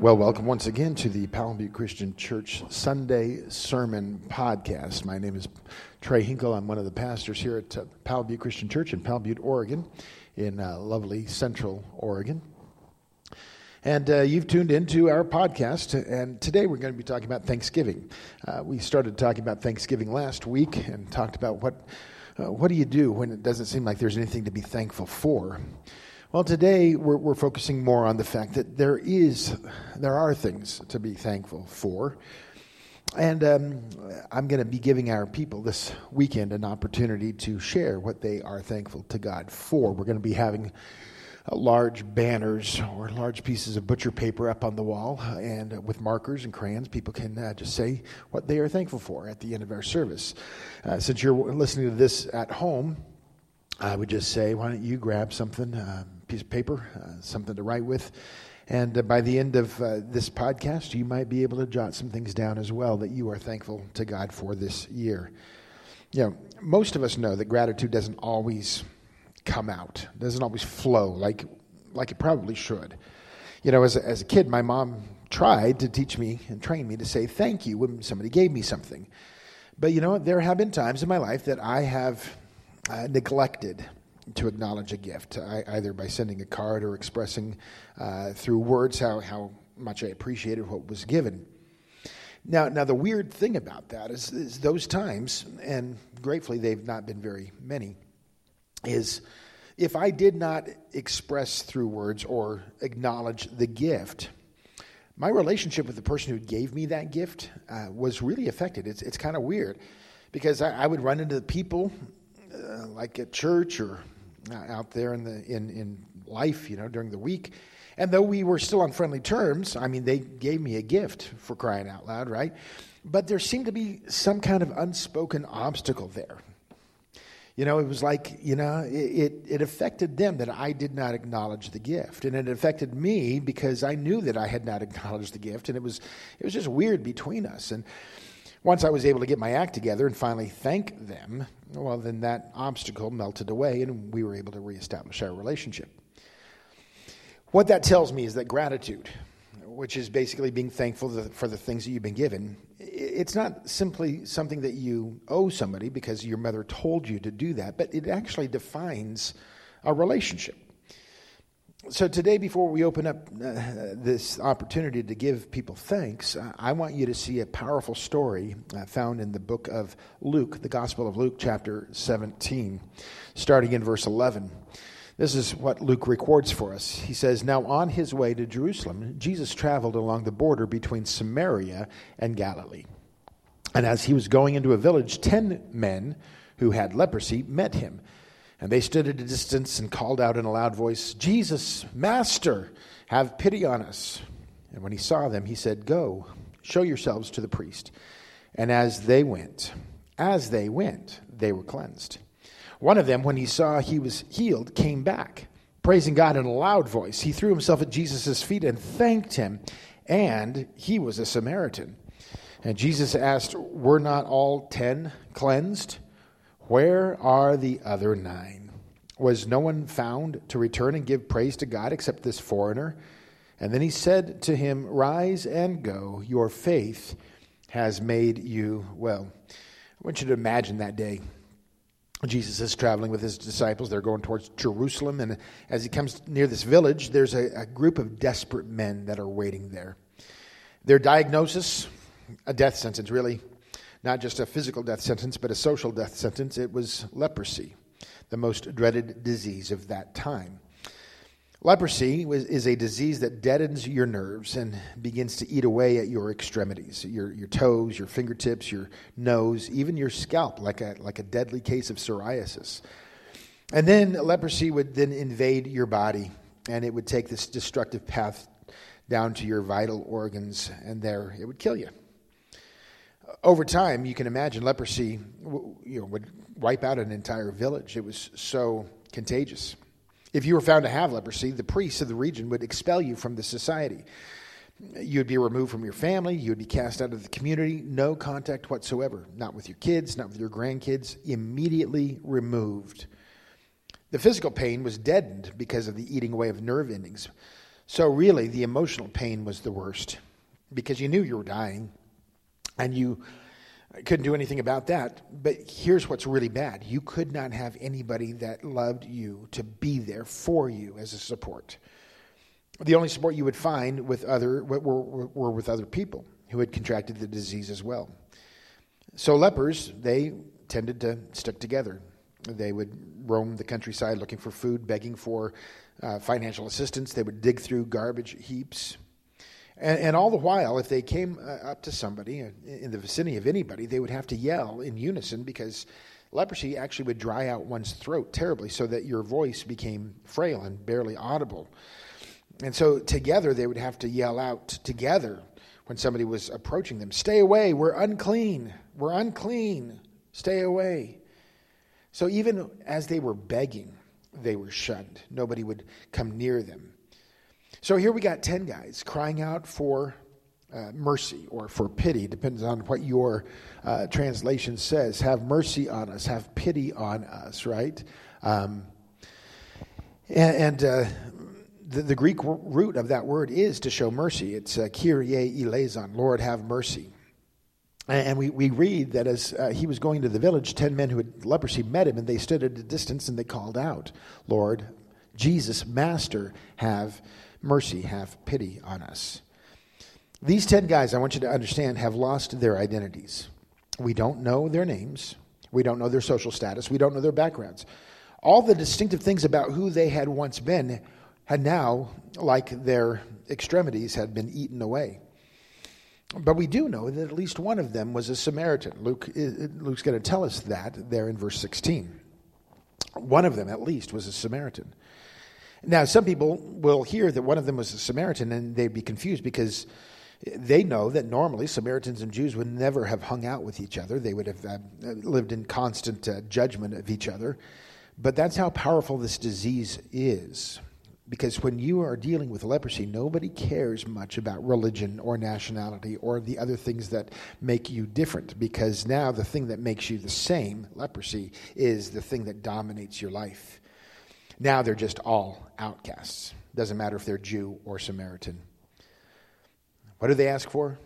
Well, welcome once again to the Powell Christian Church Sunday Sermon Podcast. My name is Trey Hinkle. I'm one of the pastors here at uh, Powell Christian Church in Powell Oregon, in uh, lovely Central Oregon. And uh, you've tuned into our podcast, and today we're going to be talking about Thanksgiving. Uh, we started talking about Thanksgiving last week and talked about what, uh, what do you do when it doesn't seem like there's anything to be thankful for. Well, today we're, we're focusing more on the fact that there is, there are things to be thankful for. And um, I'm going to be giving our people this weekend an opportunity to share what they are thankful to God for. We're going to be having uh, large banners or large pieces of butcher paper up on the wall, and uh, with markers and crayons, people can uh, just say what they are thankful for at the end of our service. Uh, since you're listening to this at home, I would just say, why don't you grab something? Um, piece of paper, uh, something to write with. And uh, by the end of uh, this podcast, you might be able to jot some things down as well that you are thankful to God for this year. You know, most of us know that gratitude doesn't always come out, doesn't always flow like, like it probably should. You know, as a, as a kid, my mom tried to teach me and train me to say thank you when somebody gave me something. But you know, there have been times in my life that I have uh, neglected to acknowledge a gift, either by sending a card or expressing uh, through words how, how much I appreciated what was given. Now, now the weird thing about that is, is those times, and gratefully they've not been very many, is if I did not express through words or acknowledge the gift, my relationship with the person who gave me that gift uh, was really affected. It's, it's kind of weird because I, I, would run into the people uh, like at church or Uh, out there in the in in life, you know, during the week. And though we were still on friendly terms, I mean, they gave me a gift for crying out loud, right? But there seemed to be some kind of unspoken obstacle there. You know, it was like, you know, it, it, it, affected them that I did not acknowledge the gift. And it affected me because I knew that I had not acknowledged the gift. And it was, it was just weird between us. And once I was able to get my act together and finally thank them, well, then that obstacle melted away and we were able to reestablish our relationship. What that tells me is that gratitude, which is basically being thankful for the things that you've been given, it's not simply something that you owe somebody because your mother told you to do that, but it actually defines a relationship so today, before we open up uh, this opportunity to give people thanks, uh, I want you to see a powerful story uh, found in the book of Luke, the Gospel of Luke, chapter 17, starting in verse 11. This is what Luke records for us. He says, Now on his way to Jerusalem, Jesus traveled along the border between Samaria and Galilee. And as he was going into a village, ten men who had leprosy met him and they stood at a distance and called out in a loud voice, Jesus, Master, have pity on us. And when he saw them, he said, Go, show yourselves to the priest. And as they went, as they went, they were cleansed. One of them, when he saw he was healed, came back, praising God in a loud voice. He threw himself at Jesus' feet and thanked him, and he was a Samaritan. And Jesus asked, Were not all ten cleansed? Where are the other nine? Was no one found to return and give praise to God except this foreigner? And then he said to him, Rise and go. Your faith has made you well. I want you to imagine that day. Jesus is traveling with his disciples. They're going towards Jerusalem. And as he comes near this village, there's a, a group of desperate men that are waiting there. Their diagnosis, a death sentence, really not just a physical death sentence, but a social death sentence. It was leprosy, the most dreaded disease of that time. Leprosy is a disease that deadens your nerves and begins to eat away at your extremities, your, your toes, your fingertips, your nose, even your scalp, like a, like a deadly case of psoriasis. And then leprosy would then invade your body, and it would take this destructive path down to your vital organs, and there it would kill you over time, you can imagine leprosy you know, would wipe out an entire village. It was so contagious. If you were found to have leprosy, the priests of the region would expel you from the society. You would be removed from your family. You would be cast out of the community. No contact whatsoever. Not with your kids, not with your grandkids. Immediately removed. The physical pain was deadened because of the eating away of nerve endings. So, really, the emotional pain was the worst because you knew you were dying and you couldn't do anything about that. But here's what's really bad you could not have anybody that loved you to be there for you as a support. The only support you would find with other, were, were with other people who had contracted the disease as well. So, lepers, they tended to stick together. They would roam the countryside looking for food, begging for uh, financial assistance. They would dig through garbage heaps. And, and all the while, if they came uh, up to somebody in the vicinity of anybody, they would have to yell in unison because leprosy actually would dry out one's throat terribly so that your voice became frail and barely audible. And so together they would have to yell out together when somebody was approaching them Stay away, we're unclean, we're unclean, stay away. So even as they were begging, they were shunned. Nobody would come near them. So here we got 10 guys crying out for uh, mercy or for pity, depends on what your uh, translation says. Have mercy on us, have pity on us, right? Um, and, and uh, the, the, Greek root of that word is to show mercy. It's uh, Kyrie eleison, Lord, have mercy. And we, we read that as uh, he was going to the village, ten men who had leprosy met him, and they stood at a distance and they called out, Lord, Jesus, Master, have mercy, have pity on us. These ten guys, I want you to understand, have lost their identities. We don't know their names, we don't know their social status, we don't know their backgrounds. All the distinctive things about who they had once been had now, like their extremities, had been eaten away. But we do know that at least one of them was a Samaritan. Luke, uh, Luke's going to tell us that there in verse 16. One of them, at least, was a Samaritan. Now, some people will hear that one of them was a Samaritan and they'd be confused because they know that normally Samaritans and Jews would never have hung out with each other. They would have uh, lived in constant uh, judgment of each other. But that's how powerful this disease is. Because when you are dealing with leprosy, nobody cares much about religion or nationality or the other things that make you different. Because now the thing that makes you the same, leprosy, is the thing that dominates your life. Now they're just all outcasts. Doesn't matter if they're Jew or Samaritan. What do they ask for?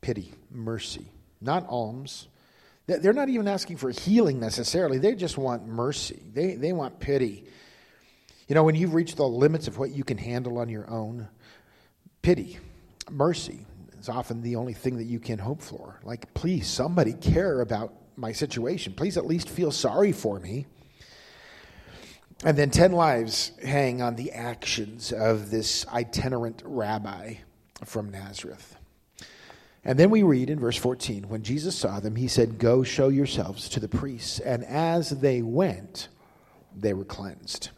Pity, mercy, not alms. They're not even asking for healing necessarily. They just want mercy. They, they want pity. You know, when you've reached the limits of what you can handle on your own, pity, mercy is often the only thing that you can hope for. Like, please, somebody care about my situation. Please at least feel sorry for me. And then 10 lives hang on the actions of this itinerant rabbi from Nazareth. And then we read in verse 14 when Jesus saw them, he said, Go show yourselves to the priests. And as they went, they were cleansed.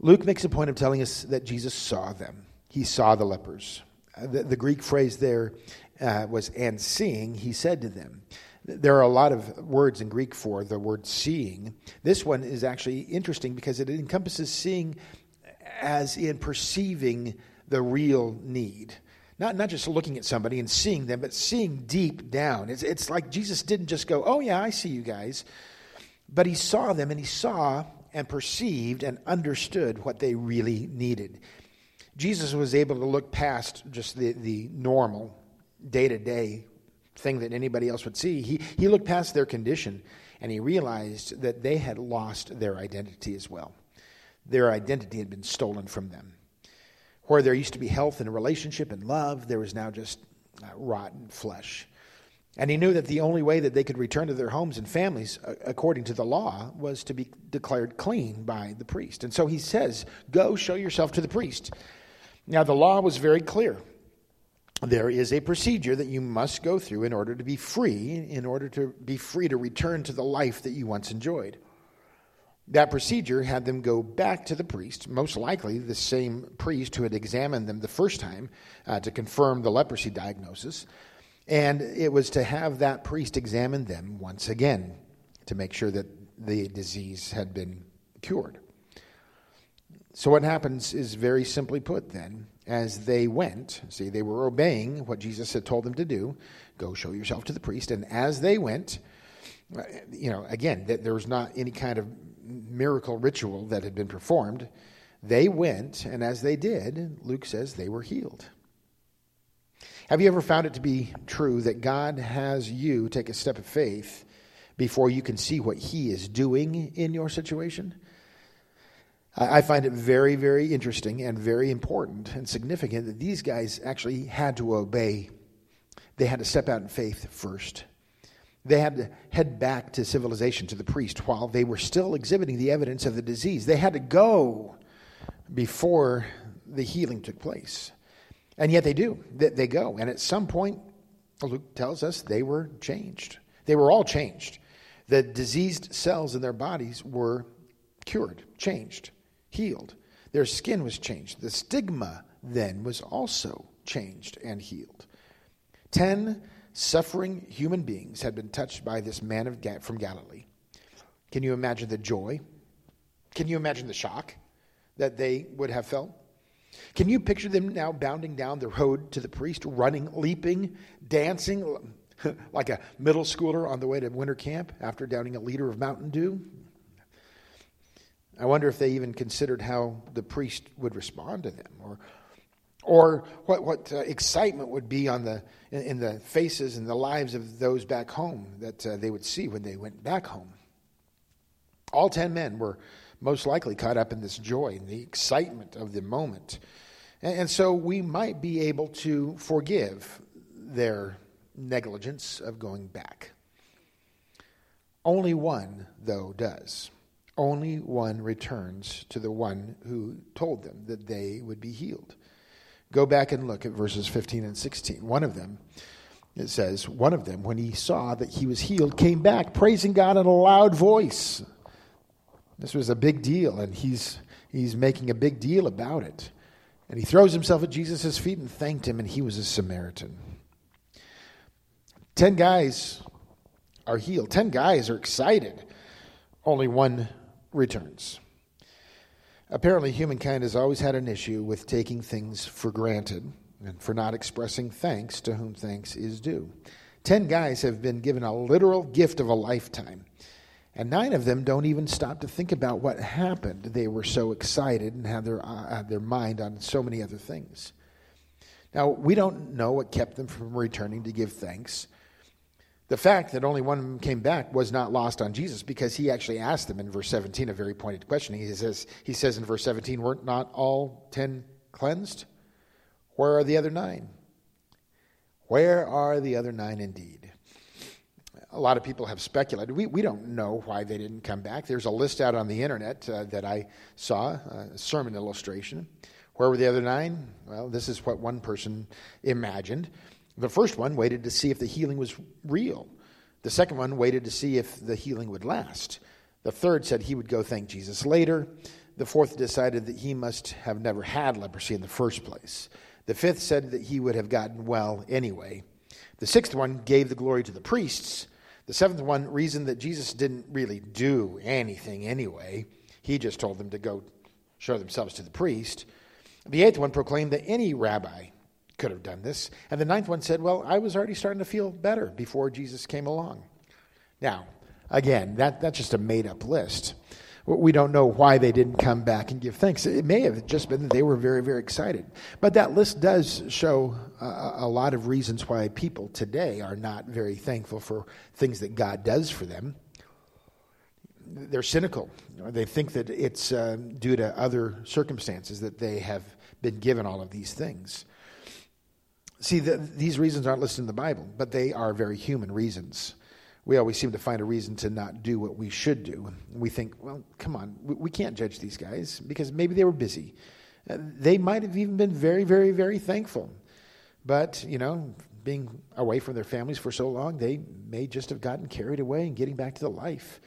Luke makes a point of telling us that Jesus saw them. He saw the lepers. The, the, Greek phrase there uh, was, and seeing, he said to them. There are a lot of words in Greek for the word seeing. This one is actually interesting because it encompasses seeing as in perceiving the real need. Not, not just looking at somebody and seeing them, but seeing deep down. It's, it's like Jesus didn't just go, Oh, yeah, I see you guys. But he saw them and he saw and perceived and understood what they really needed. Jesus was able to look past just the, the normal, day to day thing that anybody else would see. He, he looked past their condition and he realized that they had lost their identity as well. Their identity had been stolen from them. Where there used to be health and a relationship and love, there was now just uh, rotten flesh. And he knew that the only way that they could return to their homes and families, uh, according to the law, was to be declared clean by the priest. And so he says, Go show yourself to the priest. Now, the law was very clear. There is a procedure that you must go through in order to be free, in order to be free to return to the life that you once enjoyed. That procedure had them go back to the priest, most likely the same priest who had examined them the first time uh, to confirm the leprosy diagnosis. And it was to have that priest examine them once again to make sure that the disease had been cured. So, what happens is very simply put then, as they went, see, they were obeying what Jesus had told them to do go show yourself to the priest. And as they went, uh, you know, again, there was not any kind of miracle ritual that had been performed. They went, and as they did, Luke says they were healed. Have you ever found it to be true that God has you take a step of faith before you can see what He is doing in your situation? I find it very, very interesting and very important and significant that these guys actually had to obey. They had to step out in faith first. They had to head back to civilization, to the priest, while they were still exhibiting the evidence of the disease. They had to go before the healing took place. And yet they do. They go. And at some point, Luke tells us they were changed. They were all changed. The diseased cells in their bodies were cured, changed healed. Their skin was changed. The stigma then was also changed and healed. Ten suffering human beings had been touched by this man of Ga- from Galilee. Can you imagine the joy? Can you imagine the shock that they would have felt? Can you picture them now bounding down the road to the priest, running, leaping, dancing like a middle schooler on the way to winter camp after downing a liter of Mountain Dew? I wonder if they even considered how the priest would respond to them or, or what, what uh, excitement would be on the, in, in, the faces and the lives of those back home that uh, they would see when they went back home. All ten men were most likely caught up in this joy and the excitement of the moment. And, and so we might be able to forgive their negligence of going back. Only one, though, does only one returns to the one who told them that they would be healed. Go back and look at verses 15 and 16. One of them, it says, one of them, when he saw that he was healed, came back praising God in a loud voice. This was a big deal, and he's, he's making a big deal about it. And he throws himself at Jesus' feet and thanked him, and he was a Samaritan. Ten guys are healed. Ten guys are excited. Only one returns. Apparently, humankind has always had an issue with taking things for granted and for not expressing thanks to whom thanks is due. Ten guys have been given a literal gift of a lifetime, and nine of them don't even stop to think about what happened. They were so excited and had their, uh, had their mind on so many other things. Now, we don't know what kept them from returning to give thanks. The fact that only one of them came back was not lost on Jesus because he actually asked them in verse 17 a very pointed question. He says, he says in verse 17, Weren't not all ten cleansed? Where are the other nine? Where are the other nine indeed? A lot of people have speculated. We, we don't know why they didn't come back. There's a list out on the internet uh, that I saw, a sermon illustration. Where were the other nine? Well, this is what one person imagined. The first one waited to see if the healing was real. The second one waited to see if the healing would last. The third said he would go thank Jesus later. The fourth decided that he must have never had leprosy in the first place. The fifth said that he would have gotten well anyway. The sixth one gave the glory to the priests. The seventh one reasoned that Jesus didn't really do anything anyway. He just told them to go show themselves to the priest. The eighth one proclaimed that any rabbi could have done this. And the ninth one said, Well, I was already starting to feel better before Jesus came along. Now, again, that, that's just a made up list. We don't know why they didn't come back and give thanks. It may have just been that they were very, very excited. But that list does show a, a lot of reasons why people today are not very thankful for things that God does for them. They're cynical. They think that it's uh, due to other circumstances that they have been given all of these things. See, the, these reasons aren't listed in the Bible, but they are very human reasons. We always seem to find a reason to not do what we should do. We think, well, come on, we, we can't judge these guys because maybe they were busy. Uh, they might have even been very, very, very thankful. But, you know, being away from their families for so long, they may just have gotten carried away and getting back to the life.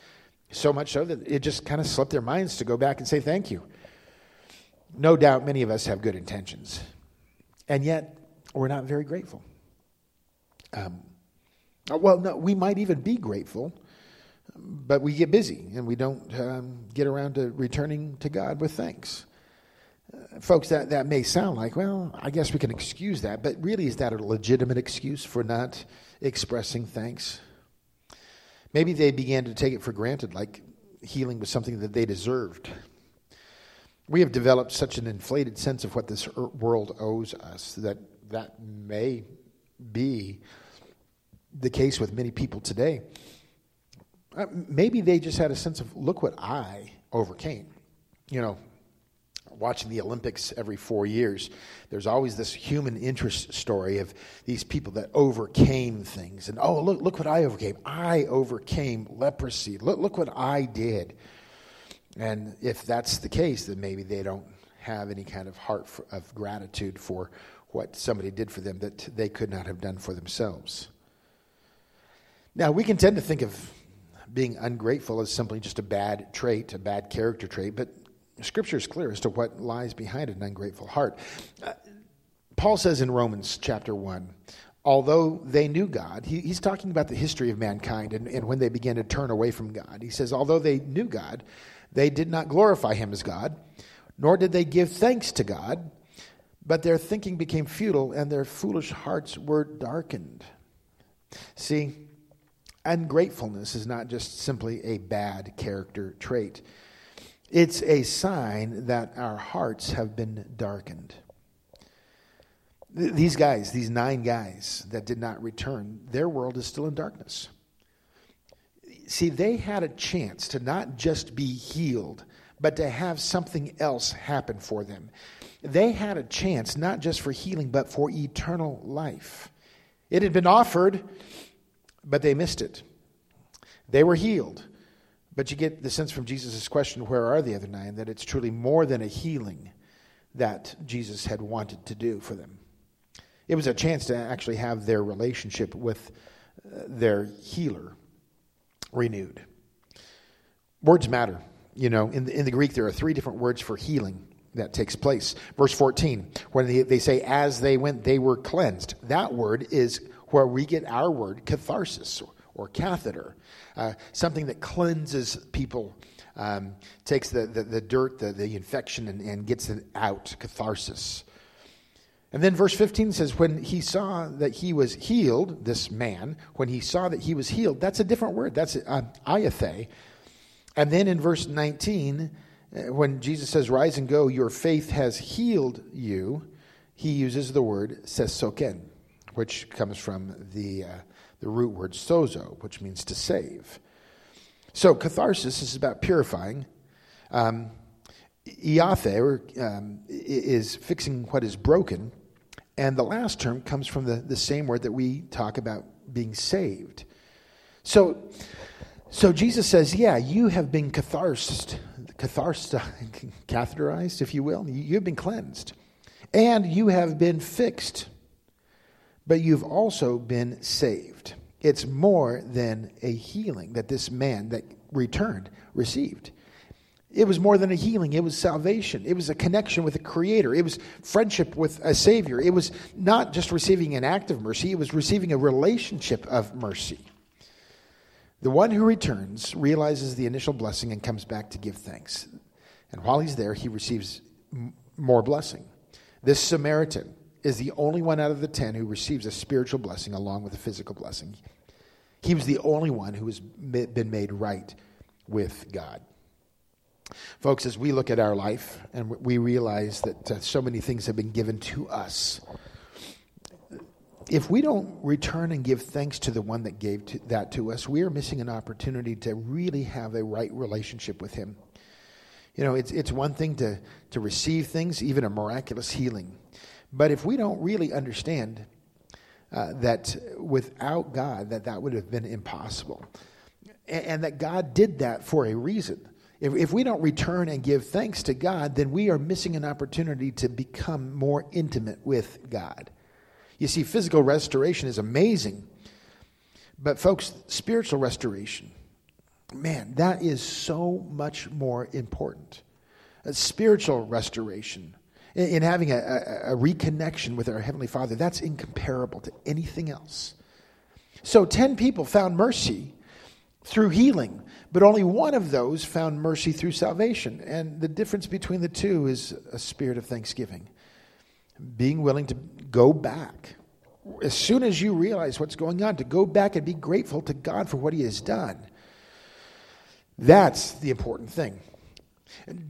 So much so that it just kind of slipped their minds to go back and say thank you. No doubt many of us have good intentions. And yet, we're not very grateful. Um, well, no, we might even be grateful, but we get busy and we don't um, get around to returning to God with thanks. Uh, folks, that, that may sound like, well, I guess we can excuse that, but really, is that a legitimate excuse for not expressing thanks? Maybe they began to take it for granted, like healing was something that they deserved. We have developed such an inflated sense of what this world owes us that that may be the case with many people today. Uh, maybe they just had a sense of, look what I overcame. You know, watching the Olympics every four years, there's always this human interest story of these people that overcame things. And oh, look, look what I overcame. I overcame leprosy. Look, look what I did. And if that's the case, then maybe they don't have any kind of heart for, of gratitude for what somebody did for them that they could not have done for themselves. Now, we can tend to think of being ungrateful as simply just a bad trait, a bad character trait, but Scripture is clear as to what lies behind an ungrateful heart. Uh, Paul says in Romans chapter 1, although they knew God, he, he's talking about the history of mankind and, and when they began to turn away from God. He says, although they knew God, they did not glorify him as God, nor did they give thanks to God, but their thinking became futile and their foolish hearts were darkened. See, ungratefulness is not just simply a bad character trait. It's a sign that our hearts have been darkened. These guys, these nine guys that did not return, their world is still in darkness. See, they had a chance to not just be healed, but to have something else happen for them. They had a chance not just for healing, but for eternal life. It had been offered, but they missed it. They were healed, but you get the sense from Jesus' question, Where are the other nine? that it's truly more than a healing that Jesus had wanted to do for them. It was a chance to actually have their relationship with uh, their healer renewed. Words matter. You know, in the, in the Greek, there are three different words for healing that takes place. Verse 14, when they, they say, as they went, they were cleansed. That word is where we get our word catharsis or, or catheter uh, something that cleanses people, um, takes the, the, the dirt, the, the infection, and, and gets it out, catharsis. And then verse 15 says, when he saw that he was healed, this man, when he saw that he was healed, that's a different word. That's uh. And then in verse 19, uh, when Jesus says, Rise and go, your faith has healed you, he uses the word sesoken, which comes from the, uh, the root word sozo, which means to save. So catharsis is about purifying. Um, iathe um, is fixing what is broken. And the last term comes from the, the same word that we talk about being saved. So, so Jesus says, yeah, you have been catharsed, catheterized, if you will. You've been cleansed. And you have been fixed but you've also been saved. It's more than a healing that this man that returned received. It was more than a healing. It was salvation. It was a connection with a creator. It was friendship with a savior. It was not just receiving an act of mercy, it was receiving a relationship of mercy. The one who returns realizes the initial blessing and comes back to give thanks. And while he's there, he receives more blessing. This Samaritan is the only one out of the ten who receives a spiritual blessing along with a physical blessing. He was the only one who has been made right with God. Folks, as we look at our life and we realize that uh, so many things have been given to us, if we don't return and give thanks to the one that gave to, that to us, we are missing an opportunity to really have a right relationship with Him. You know, it's, it's one thing to, to receive things, even a miraculous healing. But if we don't really understand uh, that without God, that that would have been impossible, and, and that God did that for a reason. If, if we don't return and give thanks to God, then we are missing an opportunity to become more intimate with God. You see, physical restoration is amazing, but folks, spiritual restoration, man, that is so much more important. A spiritual restoration in having a, a, a, reconnection with our Heavenly Father, that's incomparable to anything else. So, 10 people found mercy through healing, but only one of those found mercy through salvation. And the difference between the two is a spirit of thanksgiving, being willing to go back. As soon as you realize what's going on, to go back and be grateful to God for what He has done. That's the important thing.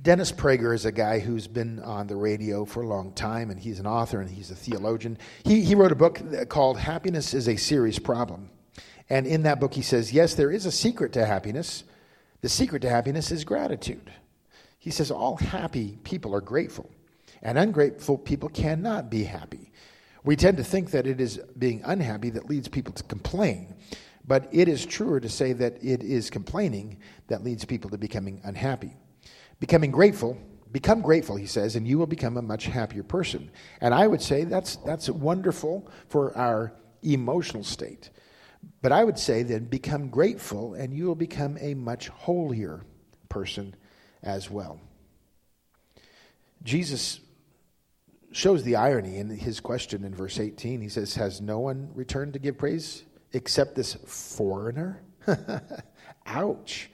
Dennis Prager is a guy who's been on the radio for a long time, and he's an author and he's a theologian. He, he wrote a book called Happiness is a Serious Problem. And in that book, he says, Yes, there is a secret to happiness. The secret to happiness is gratitude. He says, All happy people are grateful, and ungrateful people cannot be happy. We tend to think that it is being unhappy that leads people to complain, but it is truer to say that it is complaining that leads people to becoming unhappy. Becoming grateful, become grateful, he says, and you will become a much happier person. And I would say that's, that's wonderful for our emotional state. But I would say then become grateful, and you will become a much holier person as well. Jesus shows the irony in his question in verse 18. He says, Has no one returned to give praise except this foreigner? Ouch.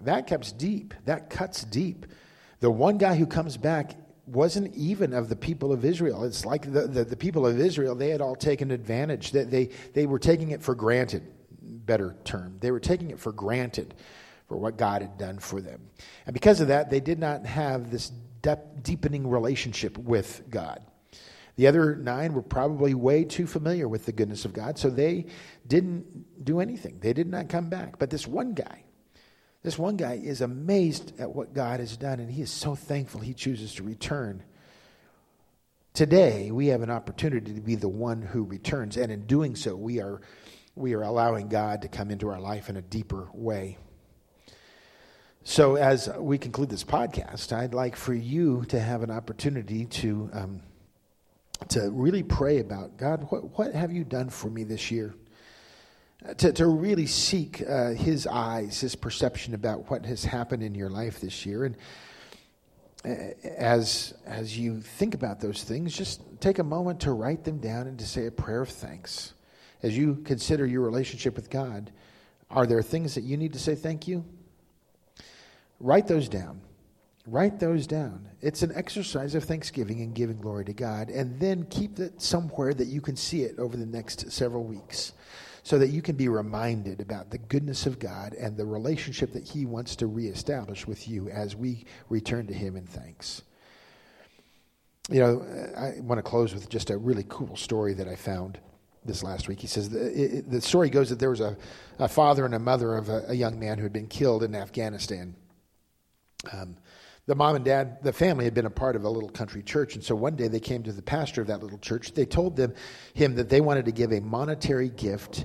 That cuts deep. That cuts deep. The one guy who comes back wasn't even of the people of Israel. It's like the, the, the people of Israel, they had all taken advantage. They, they, they were taking it for granted, better term. They were taking it for granted for what God had done for them. And because of that, they did not have this deepening relationship with God. The other nine were probably way too familiar with the goodness of God, so they didn't do anything. They did not come back. But this one guy, this one guy is amazed at what God has done, and he is so thankful he chooses to return. Today, we have an opportunity to be the one who returns, and in doing so, we are, we are allowing God to come into our life in a deeper way. So, as we conclude this podcast, I'd like for you to have an opportunity to, um, to really pray about God, what, what have you done for me this year? To, to really seek uh, His eyes, His perception about what has happened in your life this year. And uh, as, as you think about those things, just take a moment to write them down and to say a prayer of thanks. As you consider your relationship with God, are there things that you need to say thank you? Write those down. Write those down. It's an exercise of thanksgiving and giving glory to God, and then keep it somewhere that you can see it over the next several weeks so that you can be reminded about the goodness of God and the relationship that He wants to reestablish with you as we return to Him in thanks. You know, I want to close with just a really cool story that I found this last week. He says the, it, the story goes that there was a, a, father and a mother of a, a young man who had been killed in Afghanistan. Um, the mom and dad, the family had been a part of a little country church, and so one day they came to the pastor of that little church. They told them, him that they wanted to give a monetary gift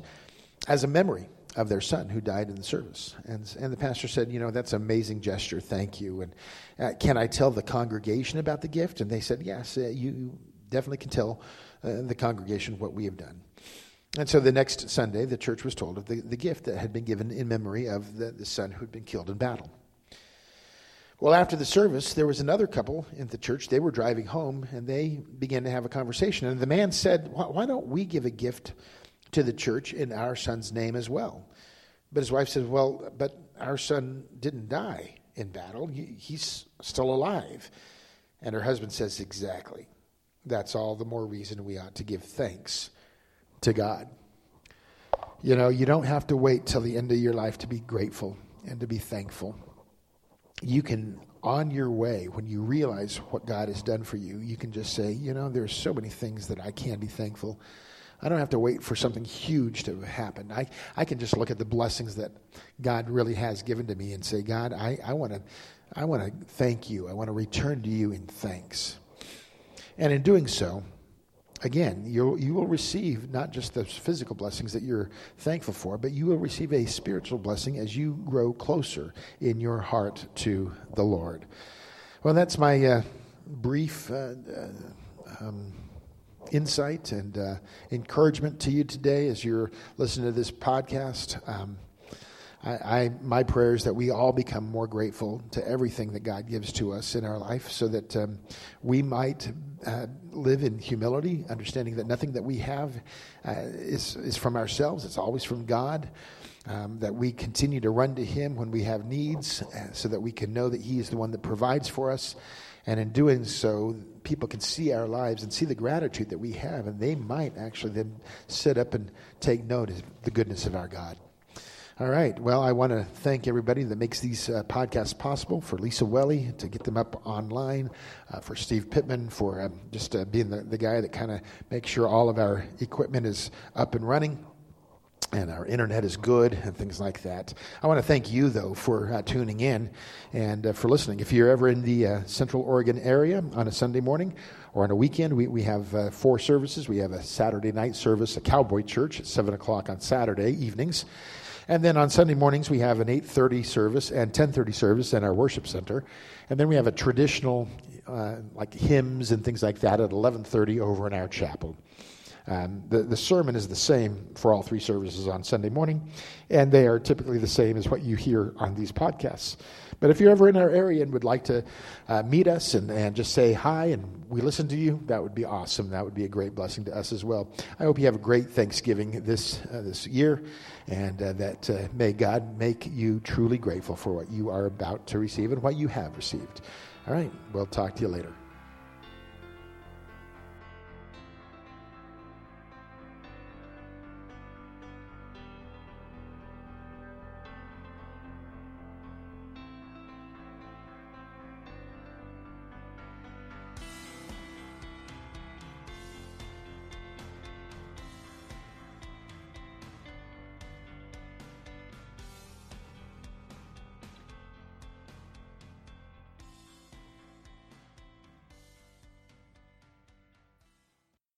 as a memory of their son who died in the service. And, and the pastor said, You know, that's an amazing gesture. Thank you. And uh, can I tell the congregation about the gift? And they said, Yes, uh, you definitely can tell uh, the congregation what we have done. And so the next Sunday, the church was told of the, the gift that had been given in memory of the, the son who had been killed in battle. Well, after the service, there was another couple in the church. They were driving home and they began to have a conversation. And the man said, Why don't we give a gift to the church in our son's name as well? But his wife says, Well, but our son didn't die in battle, he's still alive. And her husband says, Exactly. That's all the more reason we ought to give thanks to God. You know, you don't have to wait till the end of your life to be grateful and to be thankful you can on your way when you realize what god has done for you you can just say you know there's so many things that i can be thankful. I don't have to wait for something huge to happen. I, I can just look at the blessings that god really has given to me and say god i, I want to i want to thank you. I want to return to you in thanks. And in doing so again, you you will receive not just the physical blessings that you're thankful for, but you will receive a spiritual blessing as you grow closer in your heart to the Lord. Well, that's my uh, brief uh, uh, um, insight and uh, encouragement to you today as you're listening to this podcast. Um, I, I, my prayer is that we all become more grateful to everything that God gives to us in our life so that um, we might uh, live in humility, understanding that nothing that we have uh, is, is from ourselves, it's always from God. Um, that we continue to run to Him when we have needs uh, so that we can know that He is the one that provides for us. And in doing so, people can see our lives and see the gratitude that we have, and they might actually then sit up and take note of the goodness of our God. All right. Well, I want to thank everybody that makes these uh, podcasts possible. For Lisa Welly to get them up online, uh, for Steve Pittman for um, just uh, being the, the guy that kind of makes sure all of our equipment is up and running and our internet is good and things like that. I want to thank you, though, for uh, tuning in and uh, for listening. If you're ever in the uh, Central Oregon area on a Sunday morning or on a weekend, we, we have uh, four services. We have a Saturday night service, a Cowboy Church at 7 o'clock on Saturday evenings. And then on Sunday mornings, we have an 8.30 service and 10.30 service in our worship center. And then we have a traditional, uh, like hymns and things like that at 11.30 over in our chapel. Um, the, the sermon is the same for all three services on Sunday morning, and they are typically the same as what you hear on these podcasts. But if you're ever in our area and would like to uh, meet us and, and just say hi and we listen to you, that would be awesome. That would be a great blessing to us as well. I hope you have a great Thanksgiving this, uh, this year and uh, that uh, may God make you truly grateful for what you are about to receive and what you have received. All right, we'll talk to you later.